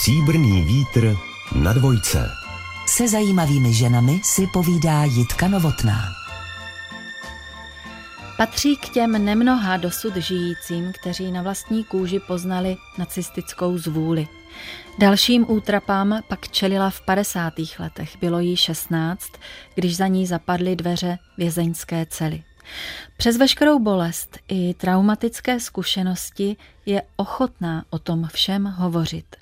Stříbrný vítr na dvojce. Se zajímavými ženami si povídá Jitka Novotná. Patří k těm nemnoha dosud žijícím, kteří na vlastní kůži poznali nacistickou zvůli. Dalším útrapám pak čelila v 50. letech. Bylo jí 16, když za ní zapadly dveře vězeňské cely. Přes veškerou bolest i traumatické zkušenosti je ochotná o tom všem hovořit.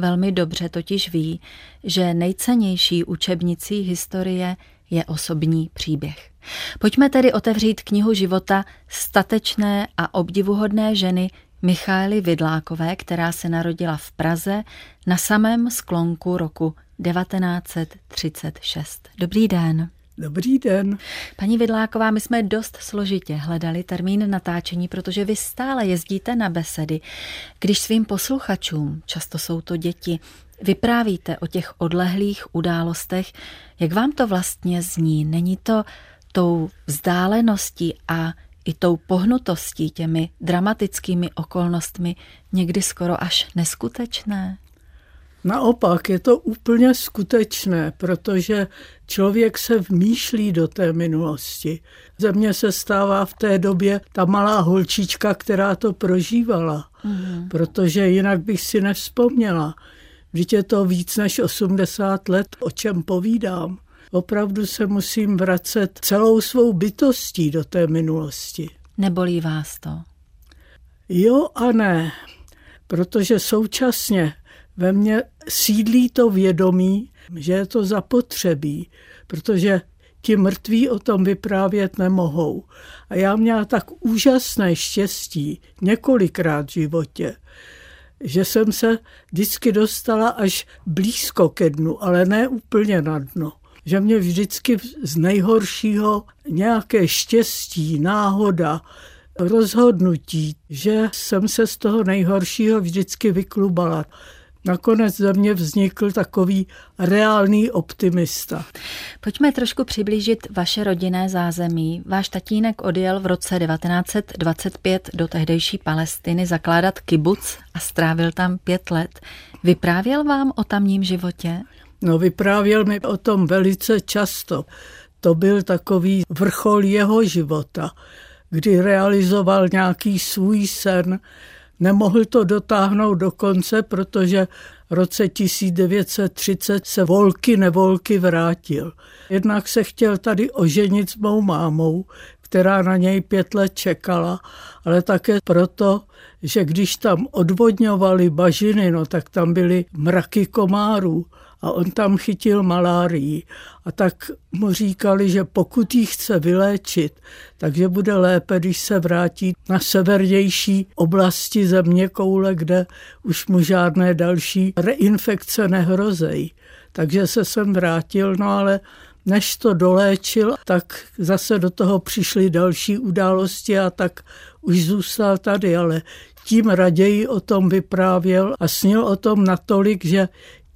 Velmi dobře totiž ví, že nejcennější učebnicí historie je osobní příběh. Pojďme tedy otevřít knihu života statečné a obdivuhodné ženy Michaely Vidlákové, která se narodila v Praze na samém sklonku roku 1936. Dobrý den. Dobrý den. Paní Vidláková, my jsme dost složitě hledali termín natáčení, protože vy stále jezdíte na besedy. Když svým posluchačům, často jsou to děti, vyprávíte o těch odlehlých událostech, jak vám to vlastně zní? Není to tou vzdáleností a i tou pohnutostí, těmi dramatickými okolnostmi někdy skoro až neskutečné? Naopak je to úplně skutečné, protože člověk se vmýšlí do té minulosti. Ze mě se stává v té době ta malá holčička, která to prožívala, mm. protože jinak bych si nevzpomněla. Vždyť je to víc než 80 let, o čem povídám. Opravdu se musím vracet celou svou bytostí do té minulosti. Nebolí vás to? Jo a ne, protože současně ve mně sídlí to vědomí, že je to zapotřebí, protože ti mrtví o tom vyprávět nemohou. A já měla tak úžasné štěstí několikrát v životě, že jsem se vždycky dostala až blízko ke dnu, ale ne úplně na dno. Že mě vždycky z nejhoršího nějaké štěstí, náhoda, rozhodnutí, že jsem se z toho nejhoršího vždycky vyklubala. Nakonec ze mě vznikl takový reálný optimista. Pojďme trošku přiblížit vaše rodinné zázemí. Váš tatínek odjel v roce 1925 do tehdejší Palestiny zakládat kibuc a strávil tam pět let. Vyprávěl vám o tamním životě? No vyprávěl mi o tom velice často. To byl takový vrchol jeho života, kdy realizoval nějaký svůj sen, Nemohl to dotáhnout do konce, protože v roce 1930 se volky nevolky vrátil. Jednak se chtěl tady oženit s mou mámou, která na něj pět let čekala, ale také proto, že když tam odvodňovali bažiny, no tak tam byly mraky komárů a on tam chytil malárii. A tak mu říkali, že pokud ji chce vyléčit, takže bude lépe, když se vrátí na severnější oblasti země koule, kde už mu žádné další reinfekce nehrozejí. Takže se sem vrátil, no ale než to doléčil, tak zase do toho přišly další události a tak už zůstal tady, ale tím raději o tom vyprávěl a snil o tom natolik, že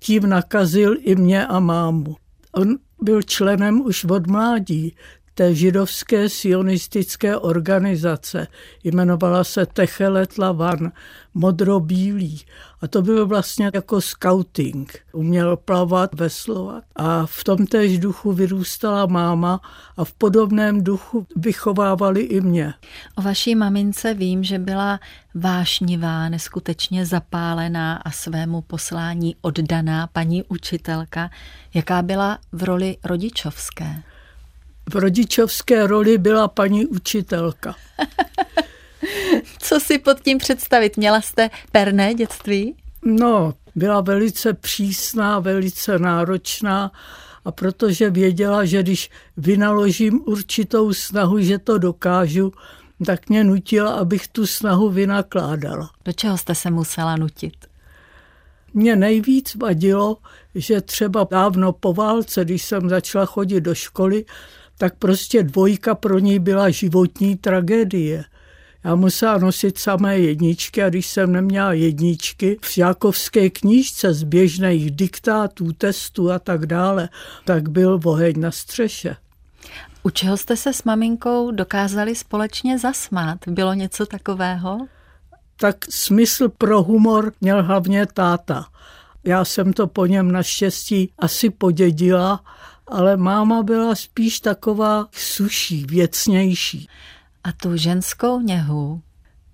tím nakazil i mě a mámu. On byl členem už od mládí té židovské sionistické organizace. Jmenovala se Techelet Lavan, modro-bílý. A to bylo vlastně jako scouting. Uměl plavat, veslovat. A v tom též duchu vyrůstala máma a v podobném duchu vychovávali i mě. O vaší mamince vím, že byla vášnivá, neskutečně zapálená a svému poslání oddaná paní učitelka. Jaká byla v roli rodičovské? V rodičovské roli byla paní učitelka. Co si pod tím představit? Měla jste perné dětství? No, byla velice přísná, velice náročná a protože věděla, že když vynaložím určitou snahu, že to dokážu, tak mě nutila, abych tu snahu vynakládala. Do čeho jste se musela nutit? Mě nejvíc vadilo, že třeba dávno po válce, když jsem začala chodit do školy, tak prostě dvojka pro ní byla životní tragédie. Já musela nosit samé jedničky a když jsem neměla jedničky v Jakovské knížce z běžných diktátů, testů a tak dále, tak byl oheň na střeše. U čeho jste se s maminkou dokázali společně zasmát? Bylo něco takového? Tak smysl pro humor měl hlavně táta. Já jsem to po něm naštěstí asi podědila, ale máma byla spíš taková suší, věcnější. A tu ženskou něhu,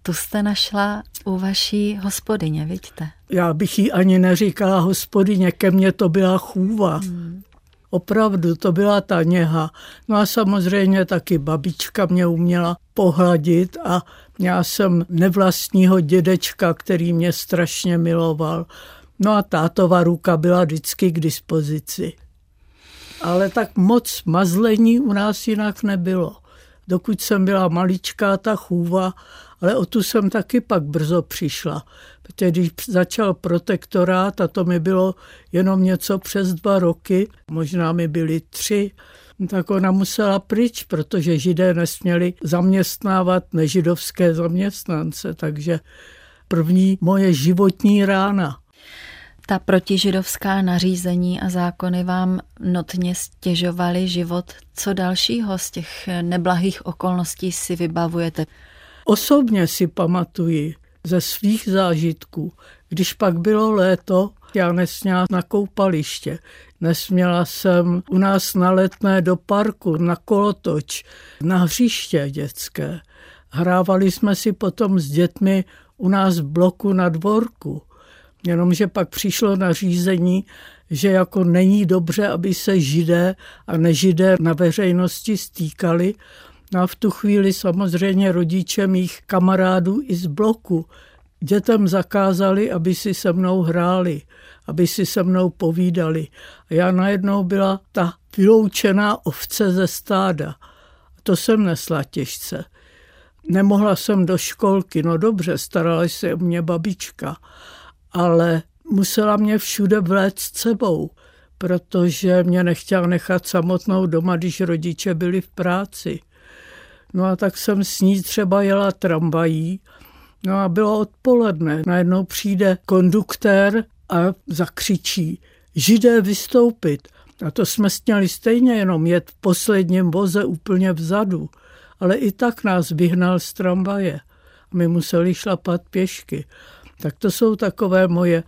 tu jste našla u vaší hospodyně, vidíte? Já bych jí ani neříkala hospodyně, ke mně to byla chůva. Hmm. Opravdu, to byla ta něha. No a samozřejmě taky babička mě uměla pohladit a já jsem nevlastního dědečka, který mě strašně miloval. No a tátova ruka byla vždycky k dispozici. Ale tak moc mazlení u nás jinak nebylo. Dokud jsem byla maličká, ta chůva, ale o tu jsem taky pak brzo přišla. Protože když začal protektorát, a to mi bylo jenom něco přes dva roky, možná mi byly tři, tak ona musela pryč, protože židé nesměli zaměstnávat nežidovské zaměstnance. Takže první moje životní rána. Ta protižidovská nařízení a zákony vám notně stěžovaly život. Co dalšího z těch neblahých okolností si vybavujete? Osobně si pamatuji ze svých zážitků, když pak bylo léto, já nesměla na koupaliště, nesměla jsem u nás na letné do parku, na kolotoč, na hřiště dětské. Hrávali jsme si potom s dětmi u nás v bloku na dvorku. Jenomže pak přišlo nařízení, že jako není dobře, aby se židé a nežidé na veřejnosti stýkali. No a v tu chvíli samozřejmě rodiče mých kamarádů i z bloku dětem zakázali, aby si se mnou hráli, aby si se mnou povídali. A já najednou byla ta vyloučená ovce ze stáda. A to jsem nesla těžce. Nemohla jsem do školky, no dobře, starala se o mě babička, ale musela mě všude vléct s sebou, protože mě nechtěla nechat samotnou doma, když rodiče byli v práci. No a tak jsem s ní třeba jela tramvají, no a bylo odpoledne. Najednou přijde konduktér a zakřičí, židé vystoupit. A to jsme směli stejně jenom jet v posledním voze úplně vzadu. Ale i tak nás vyhnal z tramvaje. My museli šlapat pěšky. Tak to jsou takové moje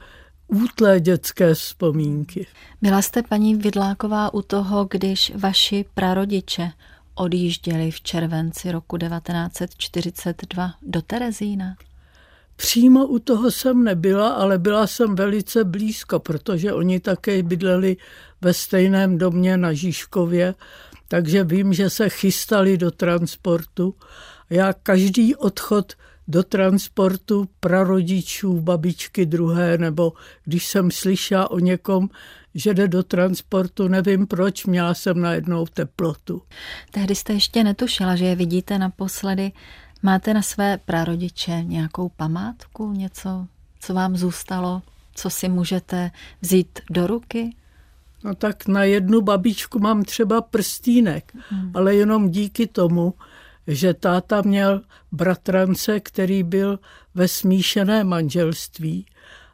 útlé dětské vzpomínky. Byla jste paní Vidláková u toho, když vaši prarodiče odjížděli v červenci roku 1942 do Terezína? Přímo u toho jsem nebyla, ale byla jsem velice blízko, protože oni také bydleli ve stejném domě na Žižkově, takže vím, že se chystali do transportu. Já každý odchod do transportu prarodičů, babičky druhé, nebo když jsem slyšela o někom, že jde do transportu, nevím proč, měla jsem najednou teplotu. Tehdy jste ještě netušila, že je vidíte naposledy. Máte na své prarodiče nějakou památku, něco, co vám zůstalo, co si můžete vzít do ruky? No tak na jednu babičku mám třeba prstínek, hmm. ale jenom díky tomu, že táta měl bratrance, který byl ve smíšené manželství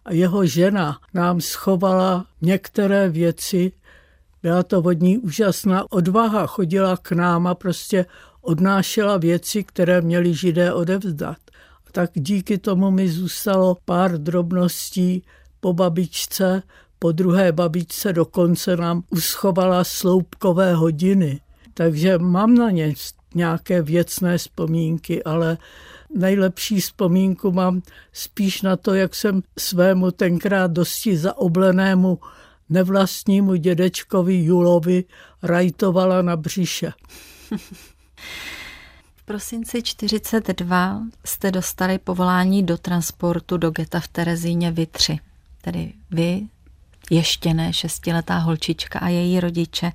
a jeho žena nám schovala některé věci. Byla to vodní úžasná odvaha, chodila k nám a prostě odnášela věci, které měli židé odevzdat. A tak díky tomu mi zůstalo pár drobností po babičce, po druhé babičce dokonce nám uschovala sloupkové hodiny. Takže mám na ně nějaké věcné vzpomínky, ale nejlepší vzpomínku mám spíš na to, jak jsem svému tenkrát dosti zaoblenému nevlastnímu dědečkovi Julovi rajtovala na břiše. V prosinci 42 jste dostali povolání do transportu do geta v Terezíně vy tři. Tedy vy, ještě ne šestiletá holčička a její rodiče.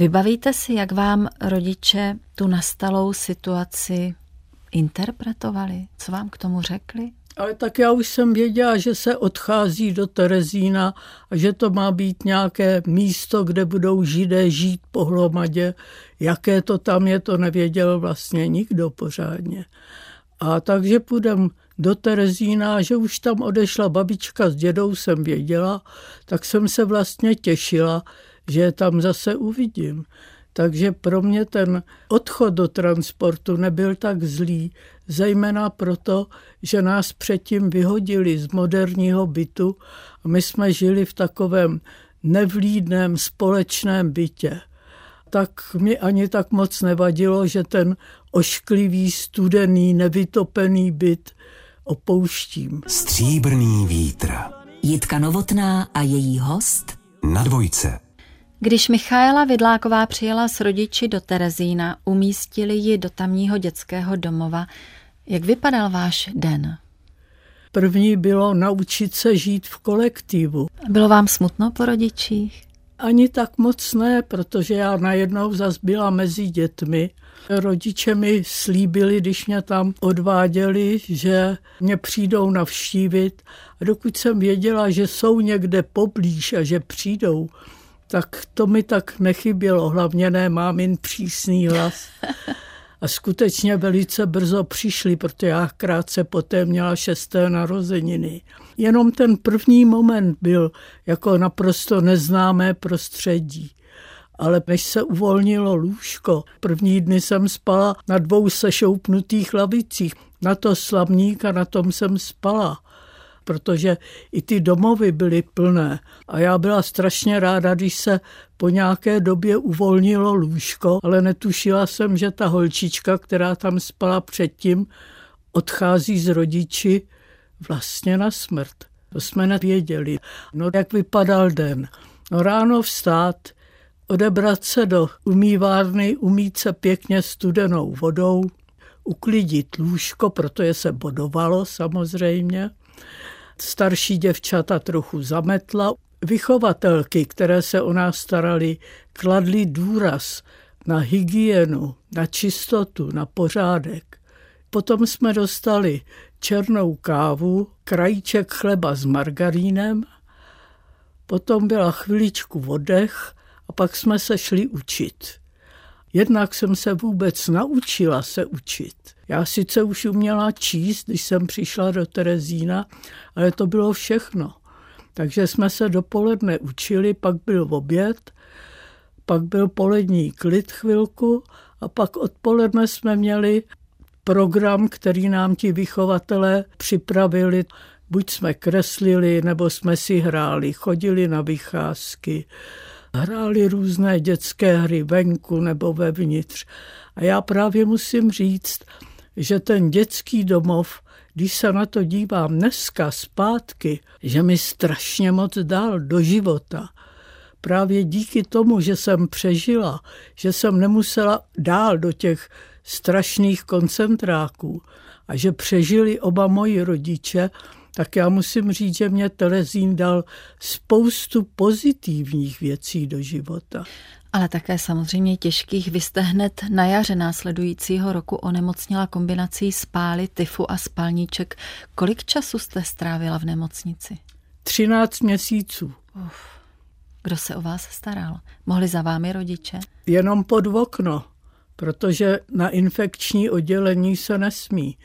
Vybavíte si, jak vám rodiče tu nastalou situaci interpretovali? Co vám k tomu řekli? Ale tak já už jsem věděla, že se odchází do Terezína a že to má být nějaké místo, kde budou židé žít pohromadě. Jaké to tam je, to nevěděl vlastně nikdo pořádně. A takže půjdem do Terezína, že už tam odešla babička s dědou, jsem věděla, tak jsem se vlastně těšila, že je tam zase uvidím. Takže pro mě ten odchod do transportu nebyl tak zlý, zejména proto, že nás předtím vyhodili z moderního bytu a my jsme žili v takovém nevlídném společném bytě. Tak mi ani tak moc nevadilo, že ten ošklivý, studený, nevytopený byt opouštím. Stříbrný vítr. Jitka Novotná a její host Na dvojce. Když Michaela Vidláková přijela s rodiči do Terezína, umístili ji do tamního dětského domova. Jak vypadal váš den? První bylo naučit se žít v kolektivu. Bylo vám smutno po rodičích? Ani tak moc ne, protože já najednou zas byla mezi dětmi. Rodiče mi slíbili, když mě tam odváděli, že mě přijdou navštívit. A dokud jsem věděla, že jsou někde poblíž a že přijdou, tak to mi tak nechybělo. Hlavně ne mámin přísný hlas. A skutečně velice brzo přišli, protože já krátce poté měla šesté narozeniny. Jenom ten první moment byl jako naprosto neznámé prostředí. Ale než se uvolnilo lůžko, první dny jsem spala na dvou sešoupnutých lavicích. Na to slavník a na tom jsem spala protože i ty domovy byly plné. A já byla strašně ráda, když se po nějaké době uvolnilo lůžko, ale netušila jsem, že ta holčička, která tam spala předtím, odchází z rodiči vlastně na smrt. To jsme nevěděli. No jak vypadal den? No ráno vstát, odebrat se do umývárny, umít se pěkně studenou vodou, uklidit lůžko, protože se bodovalo samozřejmě, starší děvčata trochu zametla. Vychovatelky, které se o nás starali, kladly důraz na hygienu, na čistotu, na pořádek. Potom jsme dostali černou kávu, krajíček chleba s margarínem, potom byla chviličku vodech a pak jsme se šli učit. Jednak jsem se vůbec naučila se učit. Já sice už uměla číst, když jsem přišla do Terezína, ale to bylo všechno. Takže jsme se dopoledne učili, pak byl oběd, pak byl polední klid chvilku a pak odpoledne jsme měli program, který nám ti vychovatelé připravili. Buď jsme kreslili, nebo jsme si hráli, chodili na vycházky, hráli různé dětské hry venku nebo vevnitř. A já právě musím říct, že ten dětský domov, když se na to dívám dneska zpátky, že mi strašně moc dal do života. Právě díky tomu, že jsem přežila, že jsem nemusela dál do těch strašných koncentráků a že přežili oba moji rodiče, tak já musím říct, že mě Terezín dal spoustu pozitivních věcí do života. Ale také samozřejmě těžkých. Vy jste hned na jaře následujícího roku onemocnila kombinací spály, tyfu a spalníček. Kolik času jste strávila v nemocnici? 13 měsíců. Uf. Kdo se o vás staral? Mohli za vámi rodiče? Jenom pod okno, protože na infekční oddělení se nesmí.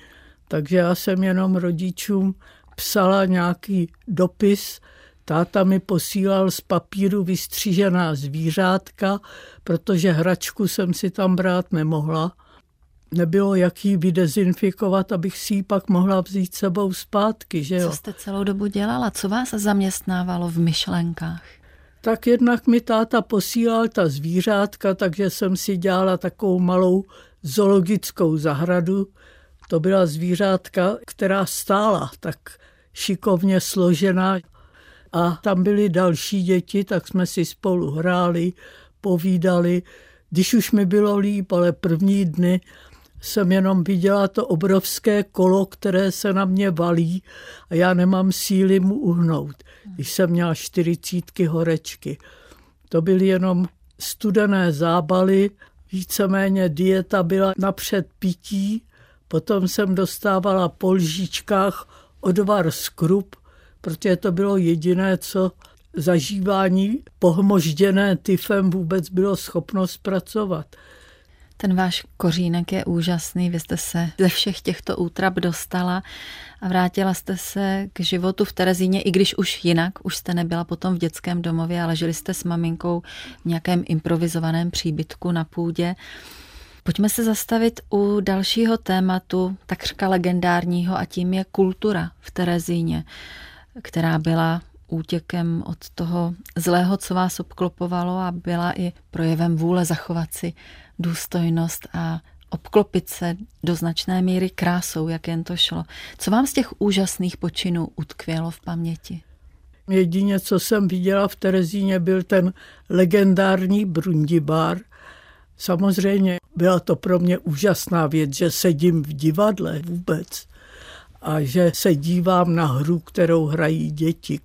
Takže já jsem jenom rodičům psala nějaký dopis, Táta mi posílal z papíru vystřížená zvířátka, protože hračku jsem si tam brát nemohla. Nebylo jak ji vydezinfikovat, abych si ji pak mohla vzít sebou zpátky. Že jo? Co jste celou dobu dělala? Co vás zaměstnávalo v myšlenkách? Tak jednak mi táta posílal ta zvířátka, takže jsem si dělala takovou malou zoologickou zahradu. To byla zvířátka, která stála tak šikovně složená a tam byly další děti, tak jsme si spolu hráli, povídali. Když už mi bylo líp, ale první dny jsem jenom viděla to obrovské kolo, které se na mě valí a já nemám síly mu uhnout, když jsem měla čtyřicítky horečky. To byly jenom studené zábaly, víceméně dieta byla napřed pití, potom jsem dostávala po lžičkách odvar skrup, protože to bylo jediné, co zažívání pohmožděné tyfem vůbec bylo schopno zpracovat. Ten váš kořínek je úžasný, vy jste se ze všech těchto útrap dostala a vrátila jste se k životu v Terezíně, i když už jinak, už jste nebyla potom v dětském domově, ale žili jste s maminkou v nějakém improvizovaném příbytku na půdě. Pojďme se zastavit u dalšího tématu, takřka legendárního, a tím je kultura v Terezíně, která byla útěkem od toho zlého, co vás obklopovalo a byla i projevem vůle zachovat si důstojnost a obklopit se do značné míry krásou, jak jen to šlo. Co vám z těch úžasných počinů utkvělo v paměti? Jedině, co jsem viděla v Terezíně, byl ten legendární Brundibar. Samozřejmě byla to pro mě úžasná věc, že sedím v divadle vůbec a že se dívám na hru, kterou hrají děti.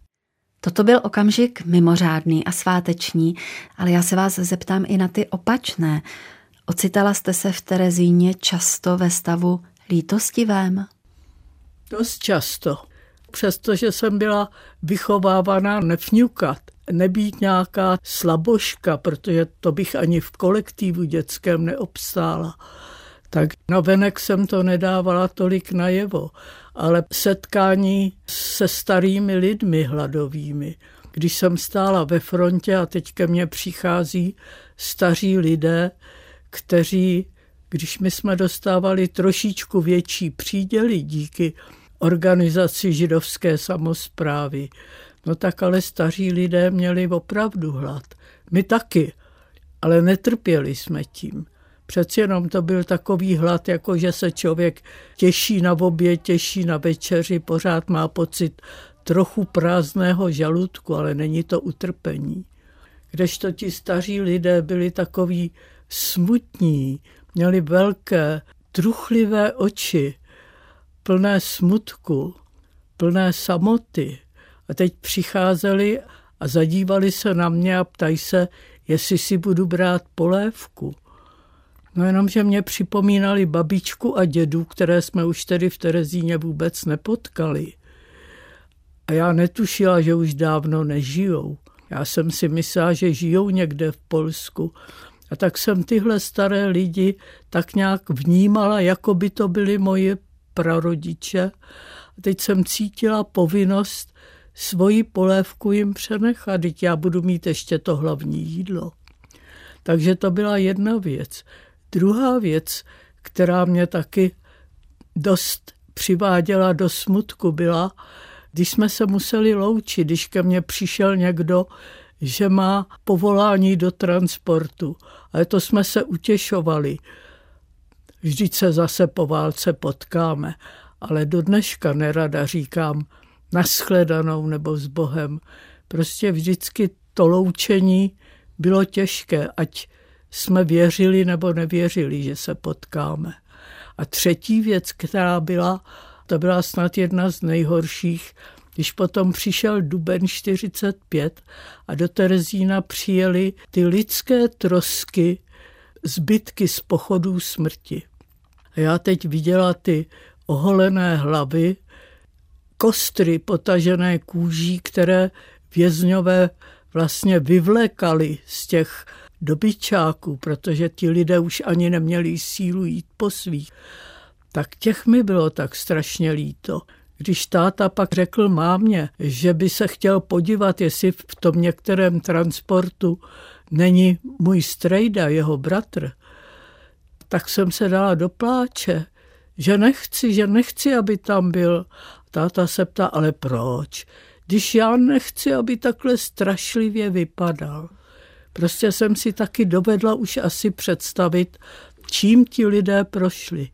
Toto byl okamžik mimořádný a sváteční, ale já se vás zeptám i na ty opačné. Ocitala jste se v Terezíně často ve stavu lítostivém? Dost často. Přestože jsem byla vychovávaná nefňukat, nebýt nějaká slaboška, protože to bych ani v kolektivu dětském neobstála, tak na venek jsem to nedávala tolik najevo, ale setkání se starými lidmi hladovými. Když jsem stála ve frontě a teď ke mně přichází staří lidé, kteří, když my jsme dostávali trošičku větší příděly díky organizaci židovské samozprávy, no tak ale staří lidé měli opravdu hlad. My taky, ale netrpěli jsme tím. Přeci jenom to byl takový hlad, jako že se člověk těší na obě, těší na večeři, pořád má pocit trochu prázdného žaludku, ale není to utrpení. Kdežto ti staří lidé byli takový smutní, měli velké, truchlivé oči, plné smutku, plné samoty. A teď přicházeli a zadívali se na mě a ptají se, jestli si budu brát polévku. No jenom, že mě připomínali babičku a dědu, které jsme už tedy v Terezíně vůbec nepotkali. A já netušila, že už dávno nežijou. Já jsem si myslela, že žijou někde v Polsku. A tak jsem tyhle staré lidi tak nějak vnímala, jako by to byly moje prarodiče. A teď jsem cítila povinnost svoji polévku jim přenechat, teď já budu mít ještě to hlavní jídlo. Takže to byla jedna věc. Druhá věc, která mě taky dost přiváděla do smutku, byla, když jsme se museli loučit, když ke mně přišel někdo, že má povolání do transportu. Ale to jsme se utěšovali. Vždyť se zase po válce potkáme. Ale do dneška nerada říkám naschledanou nebo s Bohem. Prostě vždycky to loučení bylo těžké, ať jsme věřili nebo nevěřili, že se potkáme. A třetí věc, která byla, to byla snad jedna z nejhorších, když potom přišel duben 45 a do Terezína přijeli ty lidské trosky, zbytky z pochodů smrti. A já teď viděla ty oholené hlavy, kostry potažené kůží, které vězňové vlastně vyvlékali z těch dobyčáků, protože ti lidé už ani neměli sílu jít po svých. Tak těch mi bylo tak strašně líto. Když táta pak řekl mámě, že by se chtěl podívat, jestli v tom některém transportu není můj strejda, jeho bratr, tak jsem se dala do pláče, že nechci, že nechci, aby tam byl. Táta se ptá, ale proč? Když já nechci, aby takhle strašlivě vypadal. Prostě jsem si taky dovedla už asi představit, čím ti lidé prošli,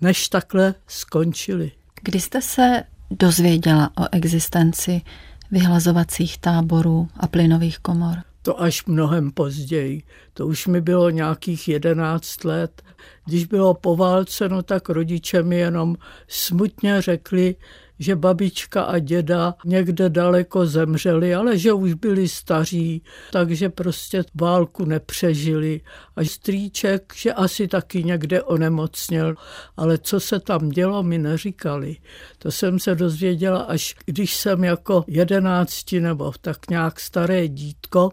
než takhle skončili. Kdy jste se dozvěděla o existenci vyhlazovacích táborů a plynových komor? To až mnohem později. To už mi bylo nějakých jedenáct let. Když bylo po válce, no tak rodiče mi jenom smutně řekli, že babička a děda někde daleko zemřeli, ale že už byli staří, takže prostě válku nepřežili. A strýček, že asi taky někde onemocněl, ale co se tam dělo, mi neříkali. To jsem se dozvěděla, až když jsem jako jedenácti nebo tak nějak staré dítko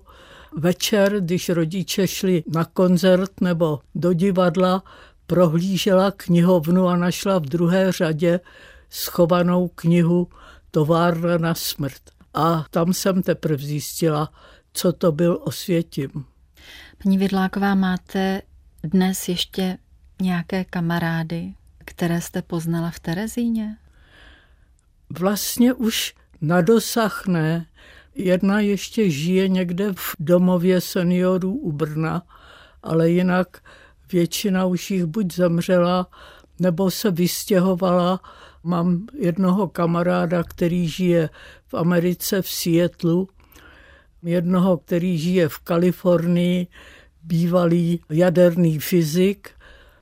večer, když rodiče šli na koncert nebo do divadla, prohlížela knihovnu a našla v druhé řadě schovanou knihu Továrna na smrt. A tam jsem teprve zjistila, co to byl Osvětim. Paní Vidláková, máte dnes ještě nějaké kamarády, které jste poznala v Terezíně? Vlastně už na dosah ne. Jedna ještě žije někde v domově seniorů u Brna, ale jinak většina už jich buď zemřela, nebo se vystěhovala. Mám jednoho kamaráda, který žije v Americe v Seattlu, jednoho, který žije v Kalifornii, bývalý jaderný fyzik.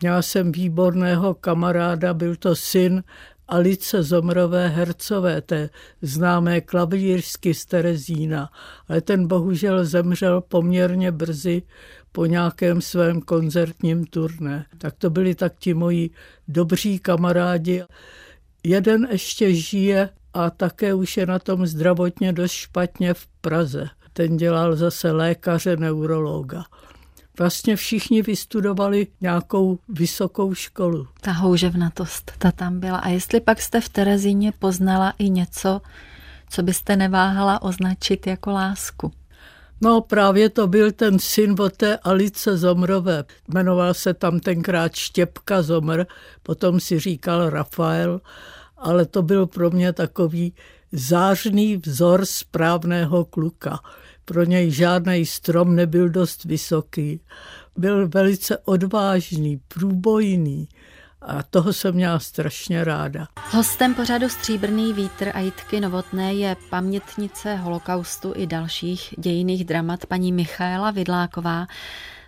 Měla jsem výborného kamaráda, byl to syn Alice Zomrové Hercové, té známé klavírsky z Terezína, ale ten bohužel zemřel poměrně brzy po nějakém svém koncertním turné. Tak to byli tak ti moji dobří kamarádi. Jeden ještě žije a také už je na tom zdravotně dost špatně v Praze. Ten dělal zase lékaře neurologa vlastně všichni vystudovali nějakou vysokou školu. Ta houževnatost, ta tam byla. A jestli pak jste v Terezíně poznala i něco, co byste neváhala označit jako lásku? No právě to byl ten syn od té Alice Zomrové. Jmenoval se tam tenkrát Štěpka Zomr, potom si říkal Rafael, ale to byl pro mě takový zářný vzor správného kluka. Pro něj žádný strom nebyl dost vysoký. Byl velice odvážný, průbojný a toho jsem měla strašně ráda. Hostem pořadu Stříbrný vítr a Jitky Novotné je pamětnice holokaustu i dalších dějiných dramat paní Michaela Vidláková.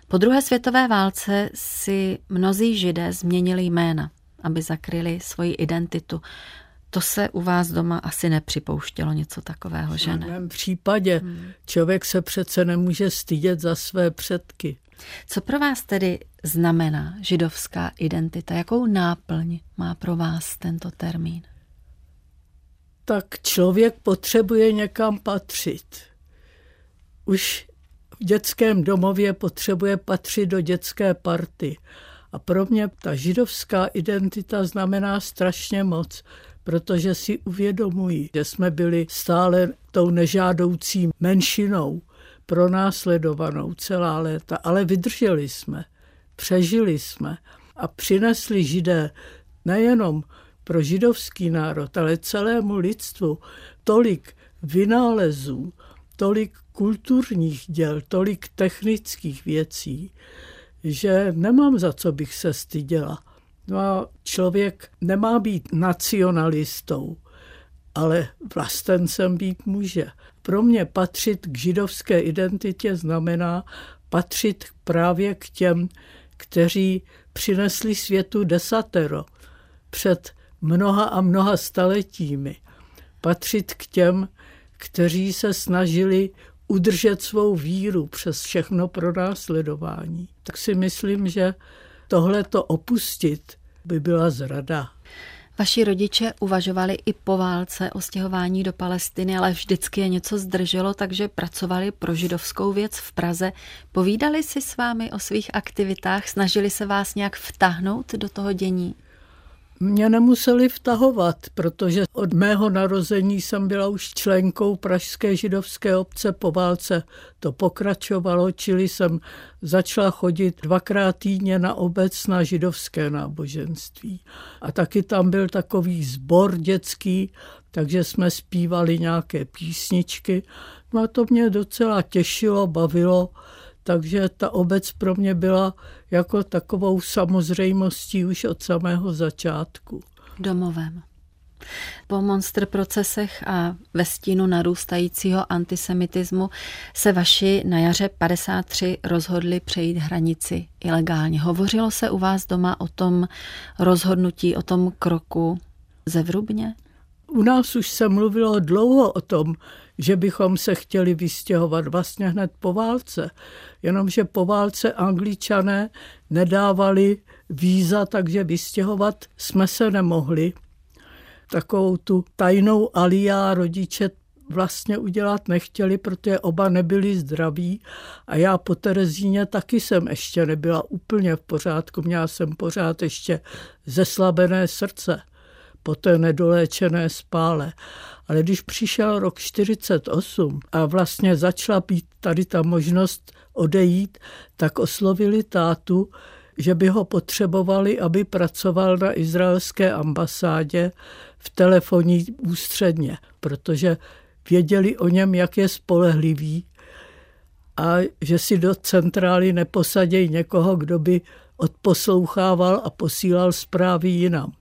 Po druhé světové válce si mnozí židé změnili jména, aby zakryli svoji identitu. To se u vás doma asi nepřipouštělo něco takového, že ne? V mém případě hmm. člověk se přece nemůže stydět za své předky. Co pro vás tedy znamená židovská identita? Jakou náplň má pro vás tento termín? Tak člověk potřebuje někam patřit. Už v dětském domově potřebuje patřit do dětské party. A pro mě ta židovská identita znamená strašně moc, protože si uvědomují, že jsme byli stále tou nežádoucí menšinou, pronásledovanou celá léta, ale vydrželi jsme, přežili jsme a přinesli židé nejenom pro židovský národ, ale celému lidstvu tolik vynálezů, tolik kulturních děl, tolik technických věcí, že nemám za co bych se styděla. No a člověk nemá být nacionalistou, ale vlastencem být může. Pro mě patřit k židovské identitě znamená patřit právě k těm, kteří přinesli světu desatero před mnoha a mnoha staletími. Patřit k těm, kteří se snažili udržet svou víru přes všechno pronásledování. Tak si myslím, že tohle to opustit by byla zrada. Vaši rodiče uvažovali i po válce o stěhování do Palestiny, ale vždycky je něco zdrželo, takže pracovali pro židovskou věc v Praze. Povídali si s vámi o svých aktivitách, snažili se vás nějak vtáhnout do toho dění? Mě nemuseli vtahovat, protože od mého narození jsem byla už členkou Pražské židovské obce po válce. To pokračovalo, čili jsem začala chodit dvakrát týdně na obec na židovské náboženství. A taky tam byl takový sbor dětský, takže jsme zpívali nějaké písničky. No a to mě docela těšilo, bavilo takže ta obec pro mě byla jako takovou samozřejmostí už od samého začátku. Domovem. Po monster procesech a ve stínu narůstajícího antisemitismu se vaši na jaře 53 rozhodli přejít hranici ilegálně. Hovořilo se u vás doma o tom rozhodnutí, o tom kroku zevrubně? U nás už se mluvilo dlouho o tom, že bychom se chtěli vystěhovat vlastně hned po válce. Jenomže po válce angličané nedávali víza, takže vystěhovat jsme se nemohli. Takovou tu tajnou alia rodiče vlastně udělat nechtěli, protože oba nebyli zdraví a já po Terezíně taky jsem ještě nebyla úplně v pořádku. Měla jsem pořád ještě zeslabené srdce po té nedoléčené spále. Ale když přišel rok 48 a vlastně začala být tady ta možnost odejít, tak oslovili tátu, že by ho potřebovali, aby pracoval na izraelské ambasádě v telefonní ústředně, protože věděli o něm, jak je spolehlivý a že si do centrály neposadějí někoho, kdo by odposlouchával a posílal zprávy jinam.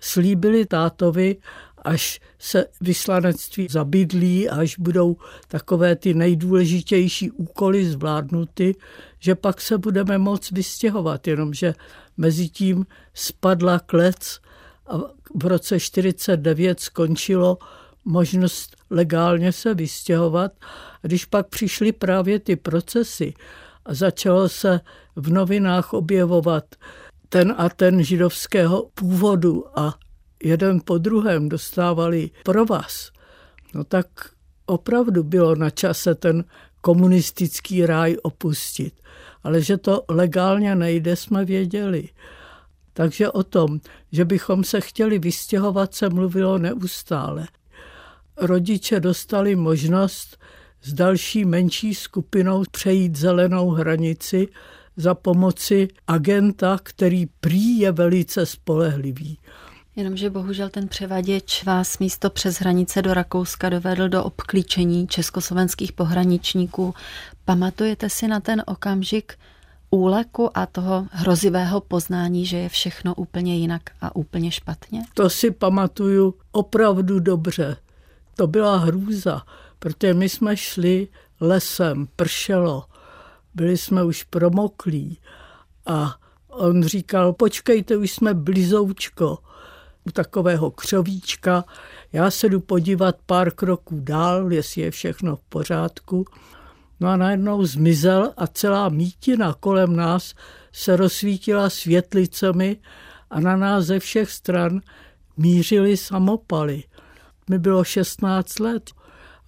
Slíbili tátovi, až se vyslanectví zabydlí, až budou takové ty nejdůležitější úkoly zvládnuty, že pak se budeme moct vystěhovat, jenomže mezi tím spadla klec a v roce 49 skončilo možnost legálně se vystěhovat. A když pak přišly právě ty procesy a začalo se v novinách objevovat ten a ten židovského původu a jeden po druhém dostávali provaz, no tak opravdu bylo na čase ten komunistický ráj opustit. Ale že to legálně nejde, jsme věděli. Takže o tom, že bychom se chtěli vystěhovat, se mluvilo neustále. Rodiče dostali možnost s další menší skupinou přejít zelenou hranici za pomoci agenta, který prý je velice spolehlivý. Jenomže bohužel ten převaděč vás místo přes hranice do Rakouska dovedl do obklíčení československých pohraničníků. Pamatujete si na ten okamžik úleku a toho hrozivého poznání, že je všechno úplně jinak a úplně špatně? To si pamatuju opravdu dobře. To byla hrůza, protože my jsme šli lesem, pršelo, byli jsme už promoklí a on říkal, počkejte, už jsme blizoučko u takového křovíčka. Já se jdu podívat pár kroků dál, jestli je všechno v pořádku. No a najednou zmizel a celá mítina kolem nás se rozsvítila světlicemi a na nás ze všech stran mířily samopaly. Mi bylo 16 let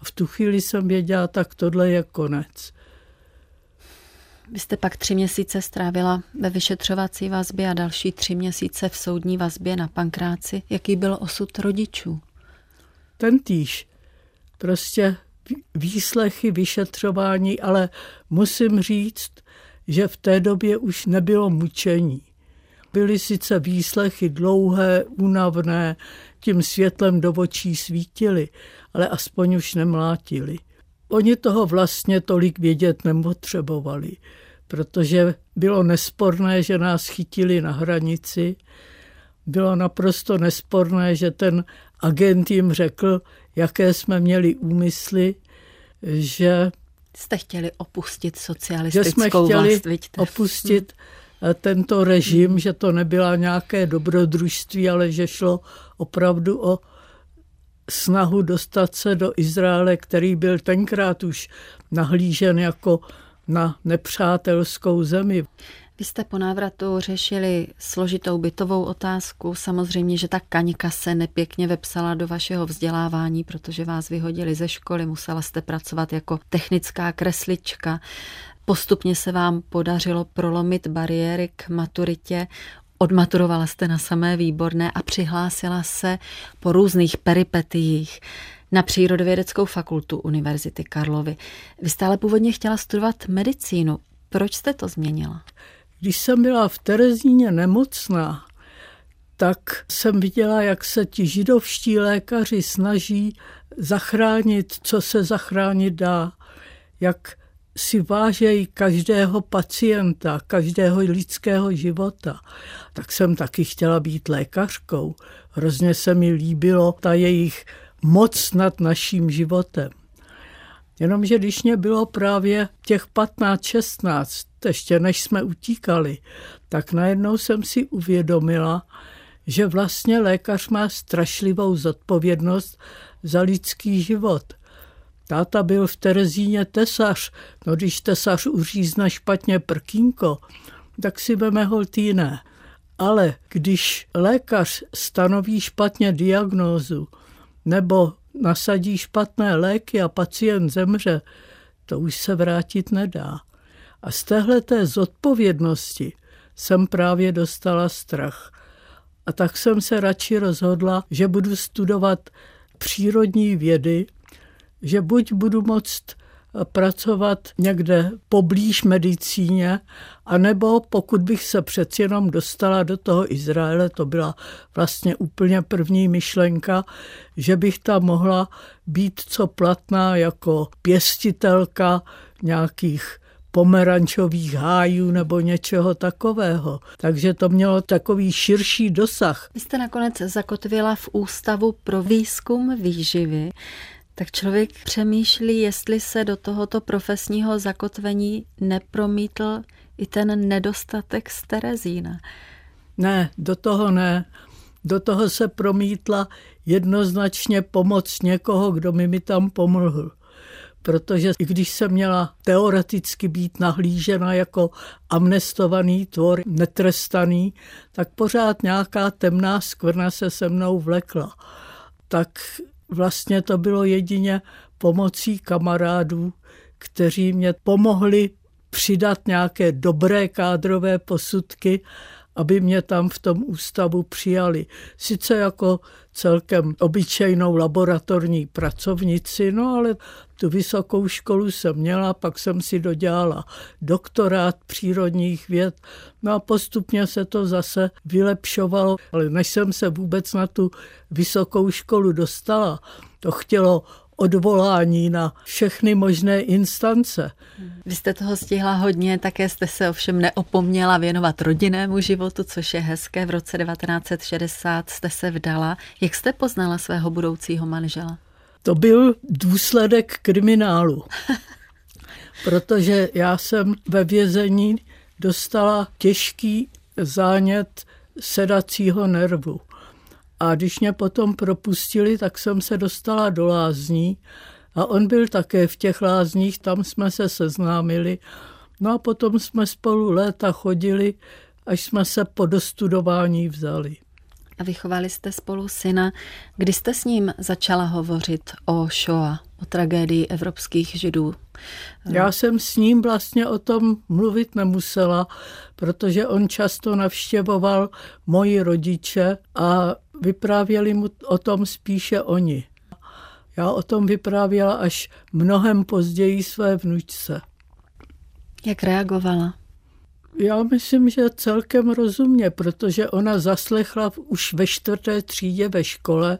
a v tu chvíli jsem věděla, tak tohle je konec. Vy jste pak tři měsíce strávila ve vyšetřovací vazbě a další tři měsíce v soudní vazbě na pankráci. Jaký byl osud rodičů? Ten týž. Prostě výslechy, vyšetřování, ale musím říct, že v té době už nebylo mučení. Byly sice výslechy dlouhé, únavné, tím světlem do očí svítily, ale aspoň už nemlátili. Oni toho vlastně tolik vědět nepotřebovali, protože bylo nesporné, že nás chytili na hranici. Bylo naprosto nesporné, že ten agent jim řekl, jaké jsme měli úmysly, že jste chtěli opustit socialistickou že jsme chtěli vlast, vidíte? opustit hmm. tento režim, že to nebyla nějaké dobrodružství, ale že šlo opravdu o snahu dostat se do Izraele, který byl tenkrát už nahlížen jako na nepřátelskou zemi. Vy jste po návratu řešili složitou bytovou otázku. Samozřejmě, že ta kaňka se nepěkně vepsala do vašeho vzdělávání, protože vás vyhodili ze školy, musela jste pracovat jako technická kreslička. Postupně se vám podařilo prolomit bariéry k maturitě. Odmaturovala jste na samé výborné a přihlásila se po různých peripetiích na Přírodovědeckou fakultu Univerzity Karlovy. Vy jste ale původně chtěla studovat medicínu. Proč jste to změnila? Když jsem byla v Terezíně nemocná, tak jsem viděla, jak se ti židovští lékaři snaží zachránit, co se zachránit dá, jak si vážejí každého pacienta, každého lidského života. Tak jsem taky chtěla být lékařkou. Hrozně se mi líbilo ta jejich moc nad naším životem. Jenomže když mě bylo právě těch 15-16, ještě než jsme utíkali, tak najednou jsem si uvědomila, že vlastně lékař má strašlivou zodpovědnost za lidský život. Táta byl v Terezíně tesař, no když tesař uřízne špatně prkínko, tak si veme holt jiné. Ale když lékař stanoví špatně diagnózu nebo nasadí špatné léky a pacient zemře, to už se vrátit nedá. A z téhle té zodpovědnosti jsem právě dostala strach. A tak jsem se radši rozhodla, že budu studovat přírodní vědy, že buď budu moct pracovat někde poblíž medicíně, anebo pokud bych se přeci jenom dostala do toho Izraele, to byla vlastně úplně první myšlenka, že bych tam mohla být co platná jako pěstitelka nějakých pomerančových hájů nebo něčeho takového. Takže to mělo takový širší dosah. Vy jste nakonec zakotvila v Ústavu pro výzkum výživy tak člověk přemýšlí, jestli se do tohoto profesního zakotvení nepromítl i ten nedostatek z Terezína. Ne, do toho ne. Do toho se promítla jednoznačně pomoc někoho, kdo mi mi tam pomohl. Protože i když jsem měla teoreticky být nahlížena jako amnestovaný tvor, netrestaný, tak pořád nějaká temná skvrna se se mnou vlekla. Tak vlastně to bylo jedině pomocí kamarádů, kteří mě pomohli přidat nějaké dobré kádrové posudky, aby mě tam v tom ústavu přijali. Sice jako celkem obyčejnou laboratorní pracovnici, no ale tu vysokou školu jsem měla, pak jsem si dodělala doktorát přírodních věd, no a postupně se to zase vylepšovalo, ale než jsem se vůbec na tu vysokou školu dostala, to chtělo odvolání na všechny možné instance. Vy jste toho stihla hodně, také jste se ovšem neopomněla věnovat rodinnému životu, což je hezké. V roce 1960 jste se vdala. Jak jste poznala svého budoucího manžela? To byl důsledek kriminálu, protože já jsem ve vězení dostala těžký zánět sedacího nervu. A když mě potom propustili, tak jsem se dostala do lázní a on byl také v těch lázních, tam jsme se seznámili. No a potom jsme spolu léta chodili, až jsme se po dostudování vzali. A vychovali jste spolu syna. Kdy jste s ním začala hovořit o Shoah, o tragédii evropských židů? Já jsem s ním vlastně o tom mluvit nemusela, protože on často navštěvoval moji rodiče a vyprávěli mu o tom spíše oni. Já o tom vyprávěla až mnohem později své vnučce. Jak reagovala? Já myslím, že celkem rozumně, protože ona zaslechla už ve čtvrté třídě ve škole,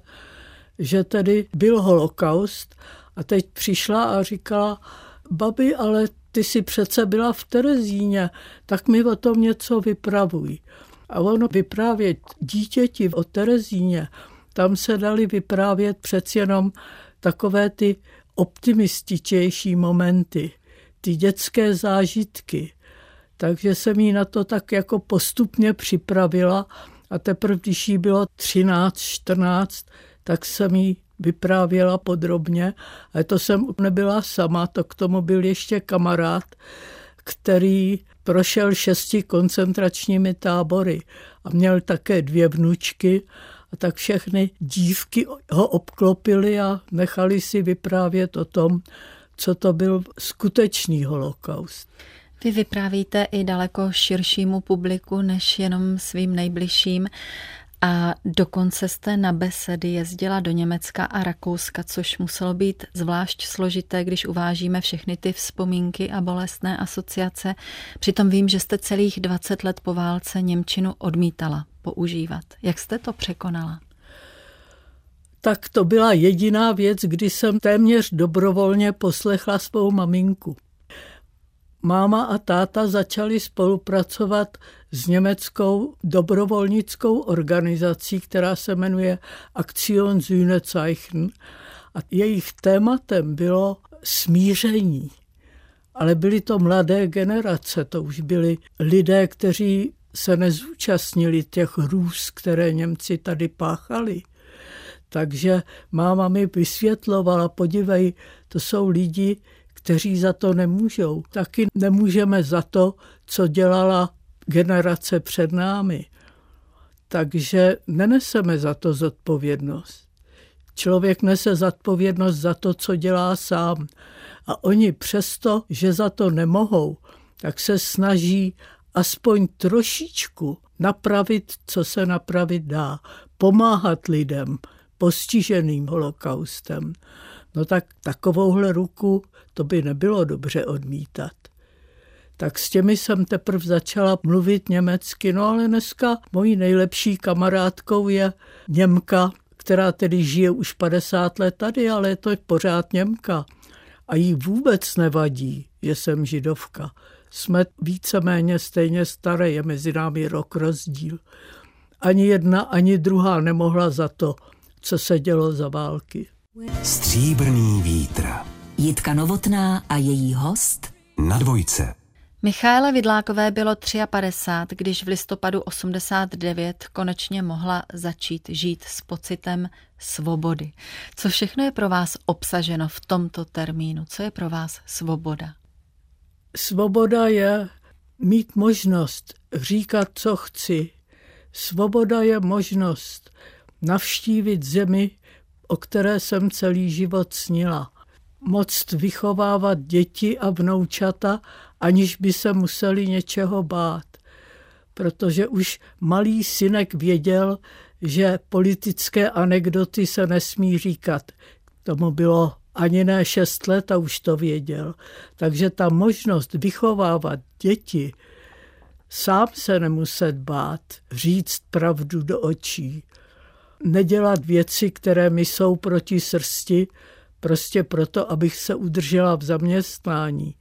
že tedy byl holokaust a teď přišla a říkala, babi, ale ty si přece byla v Terezíně, tak mi o tom něco vypravuj. A ono vyprávět dítěti o Terezíně, tam se dali vyprávět přeci jenom takové ty optimističtější momenty, ty dětské zážitky. Takže jsem jí na to tak jako postupně připravila a teprve, když jí bylo 13, 14, tak jsem jí vyprávěla podrobně. A to jsem nebyla sama, to k tomu byl ještě kamarád, který prošel šesti koncentračními tábory a měl také dvě vnučky a tak všechny dívky ho obklopily a nechali si vyprávět o tom, co to byl skutečný holokaust. Vy vyprávíte i daleko širšímu publiku než jenom svým nejbližším. A dokonce jste na besedy jezdila do Německa a Rakouska, což muselo být zvlášť složité, když uvážíme všechny ty vzpomínky a bolestné asociace. Přitom vím, že jste celých 20 let po válce Němčinu odmítala používat. Jak jste to překonala? Tak to byla jediná věc, kdy jsem téměř dobrovolně poslechla svou maminku máma a táta začali spolupracovat s německou dobrovolnickou organizací, která se jmenuje Aktion Sühnezeichen. A jejich tématem bylo smíření. Ale byly to mladé generace, to už byli lidé, kteří se nezúčastnili těch hrůz, které Němci tady páchali. Takže máma mi vysvětlovala, podívej, to jsou lidi, kteří za to nemůžou. Taky nemůžeme za to, co dělala generace před námi. Takže neneseme za to zodpovědnost. Člověk nese zodpovědnost za to, co dělá sám. A oni přesto, že za to nemohou, tak se snaží aspoň trošičku napravit, co se napravit dá. Pomáhat lidem postiženým holokaustem. No tak takovouhle ruku to by nebylo dobře odmítat. Tak s těmi jsem teprve začala mluvit německy. No ale dneska mojí nejlepší kamarádkou je Němka, která tedy žije už 50 let tady, ale je to pořád Němka. A jí vůbec nevadí, že jsem židovka. Jsme víceméně stejně staré, je mezi námi rok rozdíl. Ani jedna, ani druhá nemohla za to, co se dělo za války. Stříbrný vítr. Jitka Novotná a její host Na dvojce. Michále Vidlákové bylo 53, když v listopadu 89 konečně mohla začít žít s pocitem svobody. Co všechno je pro vás obsaženo v tomto termínu? Co je pro vás svoboda? Svoboda je mít možnost říkat, co chci. Svoboda je možnost navštívit zemi, o které jsem celý život snila. Moc vychovávat děti a vnoučata, aniž by se museli něčeho bát. Protože už malý synek věděl, že politické anekdoty se nesmí říkat. Tomu bylo ani ne šest let a už to věděl. Takže ta možnost vychovávat děti, sám se nemuset bát, říct pravdu do očí, nedělat věci, které mi jsou proti srsti, prostě proto, abych se udržela v zaměstnání.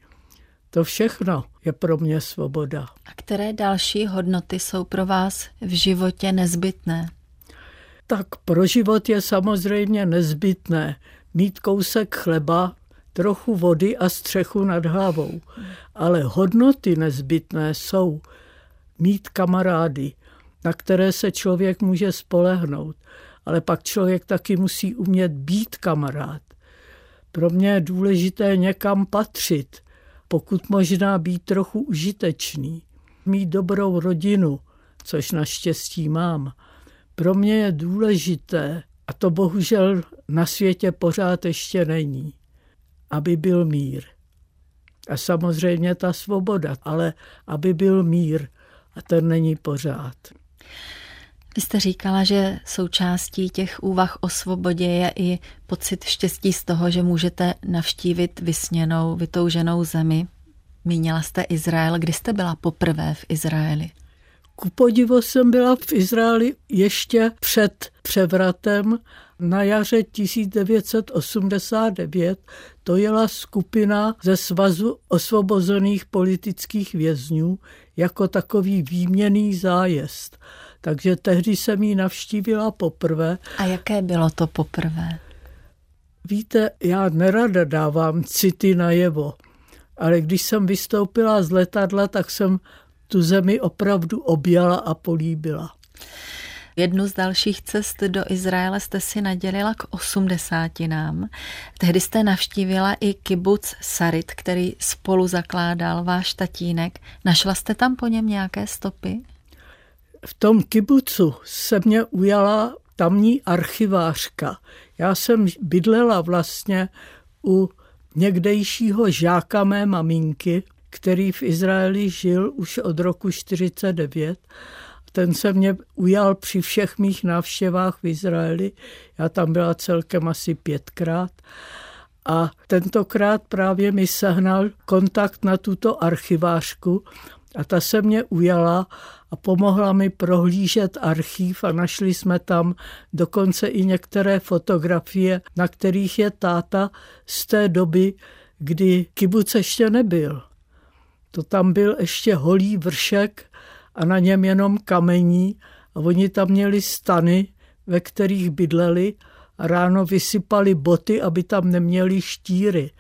To všechno je pro mě svoboda. A které další hodnoty jsou pro vás v životě nezbytné? Tak pro život je samozřejmě nezbytné mít kousek chleba, trochu vody a střechu nad hlavou. Ale hodnoty nezbytné jsou mít kamarády, na které se člověk může spolehnout. Ale pak člověk taky musí umět být kamarád. Pro mě je důležité někam patřit, pokud možná být trochu užitečný, mít dobrou rodinu, což naštěstí mám. Pro mě je důležité, a to bohužel na světě pořád ještě není, aby byl mír. A samozřejmě ta svoboda, ale aby byl mír a ten není pořád. Vy jste říkala, že součástí těch úvah o svobodě je i pocit štěstí z toho, že můžete navštívit vysněnou, vytouženou zemi. Mínila jste Izrael. Kdy jste byla poprvé v Izraeli? Ku podivu jsem byla v Izraeli ještě před převratem na jaře 1989. To jela skupina ze Svazu osvobozených politických vězňů jako takový výměný zájezd. Takže tehdy jsem ji navštívila poprvé. A jaké bylo to poprvé? Víte, já nerada dávám city najevo, ale když jsem vystoupila z letadla, tak jsem tu zemi opravdu objala a políbila. Jednu z dalších cest do Izraele jste si nadělila k osmdesátinám. Tehdy jste navštívila i kibuc Sarit, který spolu zakládal váš tatínek. Našla jste tam po něm nějaké stopy? V tom kibucu se mě ujala tamní archivářka. Já jsem bydlela vlastně u někdejšího žáka mé maminky, který v Izraeli žil už od roku 49. Ten se mě ujal při všech mých návštěvách v Izraeli. Já tam byla celkem asi pětkrát. A tentokrát právě mi sehnal kontakt na tuto archivářku a ta se mě ujala a pomohla mi prohlížet archív a našli jsme tam dokonce i některé fotografie, na kterých je táta z té doby, kdy kibuc ještě nebyl. To tam byl ještě holý vršek a na něm jenom kamení a oni tam měli stany, ve kterých bydleli a ráno vysypali boty, aby tam neměli štíry.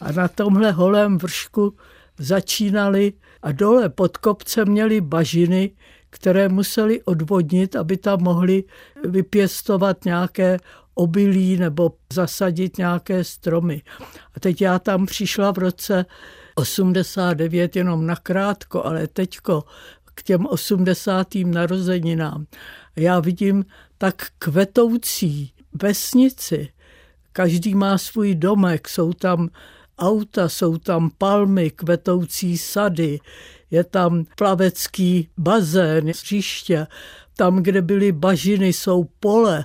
A na tomhle holém vršku začínali a dole pod kopcem měli bažiny, které museli odvodnit, aby tam mohli vypěstovat nějaké obilí nebo zasadit nějaké stromy. A teď já tam přišla v roce 89 jenom nakrátko, ale teďko k těm 80. narozeninám. Já vidím tak kvetoucí vesnici. Každý má svůj domek, jsou tam auta, jsou tam palmy, kvetoucí sady, je tam plavecký bazén, hřiště, tam, kde byly bažiny, jsou pole,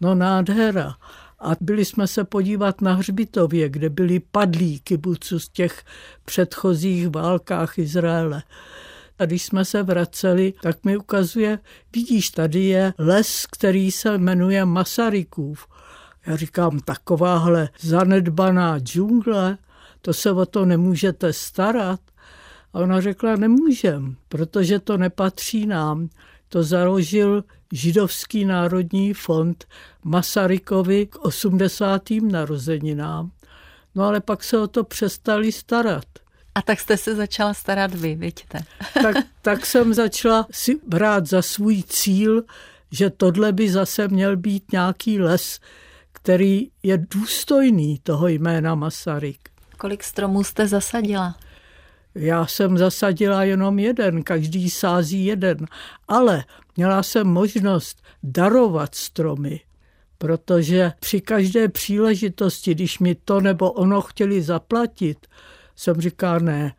no nádhera. A byli jsme se podívat na Hřbitově, kde byli padlí kibucu z těch předchozích válkách Izraele. A když jsme se vraceli, tak mi ukazuje, vidíš, tady je les, který se jmenuje Masarykův. Já říkám, takováhle zanedbaná džungle, to se o to nemůžete starat. A ona řekla, nemůžem, protože to nepatří nám. To založil Židovský národní fond Masarykovi k 80. narozeninám. No ale pak se o to přestali starat. A tak jste se začala starat vy, vidíte? tak, tak jsem začala si brát za svůj cíl, že tohle by zase měl být nějaký les, který je důstojný toho jména Masaryk. Kolik stromů jste zasadila? Já jsem zasadila jenom jeden, každý sází jeden, ale měla jsem možnost darovat stromy, protože při každé příležitosti, když mi to nebo ono chtěli zaplatit, jsem říká ne,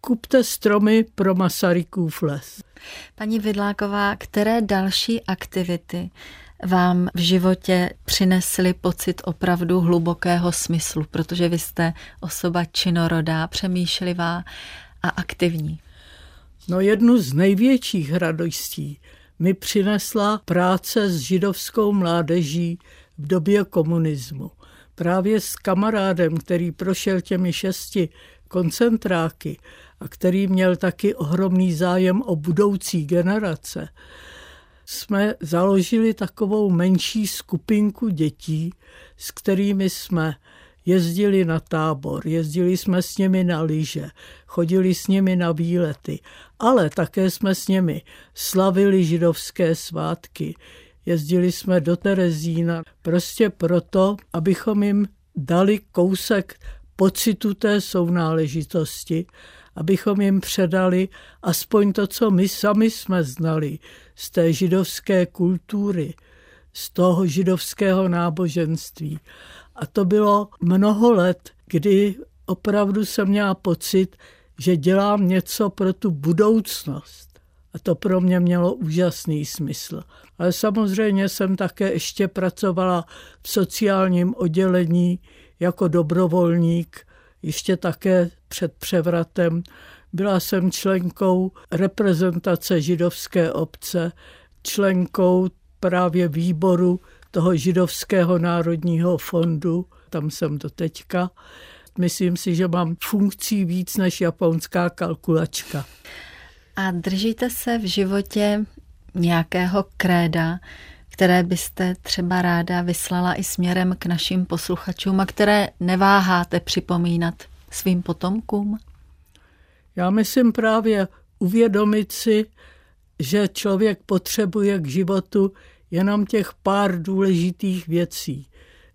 kupte stromy pro Masarykův les. Paní Vidláková, které další aktivity vám v životě přinesly pocit opravdu hlubokého smyslu, protože vy jste osoba činorodá, přemýšlivá a aktivní. No jednu z největších radostí mi přinesla práce s židovskou mládeží v době komunismu. Právě s kamarádem, který prošel těmi šesti koncentráky a který měl taky ohromný zájem o budoucí generace, jsme založili takovou menší skupinku dětí, s kterými jsme jezdili na tábor, jezdili jsme s nimi na lyže, chodili s nimi na výlety, ale také jsme s nimi slavili židovské svátky. Jezdili jsme do Terezína prostě proto, abychom jim dali kousek pocitu té sounáležitosti, abychom jim předali aspoň to, co my sami jsme znali z té židovské kultury, z toho židovského náboženství. A to bylo mnoho let, kdy opravdu jsem měla pocit, že dělám něco pro tu budoucnost. A to pro mě mělo úžasný smysl. Ale samozřejmě jsem také ještě pracovala v sociálním oddělení jako dobrovolník, ještě také před převratem. Byla jsem členkou reprezentace židovské obce, členkou právě výboru toho židovského národního fondu, tam jsem do teďka. Myslím si, že mám funkcí víc než japonská kalkulačka. A držíte se v životě nějakého kréda, které byste třeba ráda vyslala i směrem k našim posluchačům a které neváháte připomínat svým potomkům? Já myslím právě uvědomit si, že člověk potřebuje k životu jenom těch pár důležitých věcí,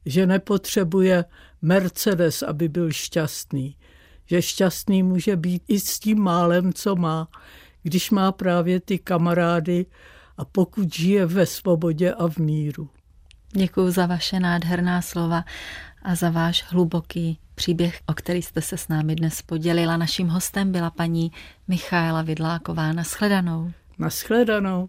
že nepotřebuje Mercedes, aby byl šťastný, že šťastný může být i s tím málem, co má, když má právě ty kamarády a pokud žije ve svobodě a v míru. Děkuji za vaše nádherná slova a za váš hluboký příběh, o který jste se s námi dnes podělila. Naším hostem byla paní Michaela Vidláková. Naschledanou. Naschledanou.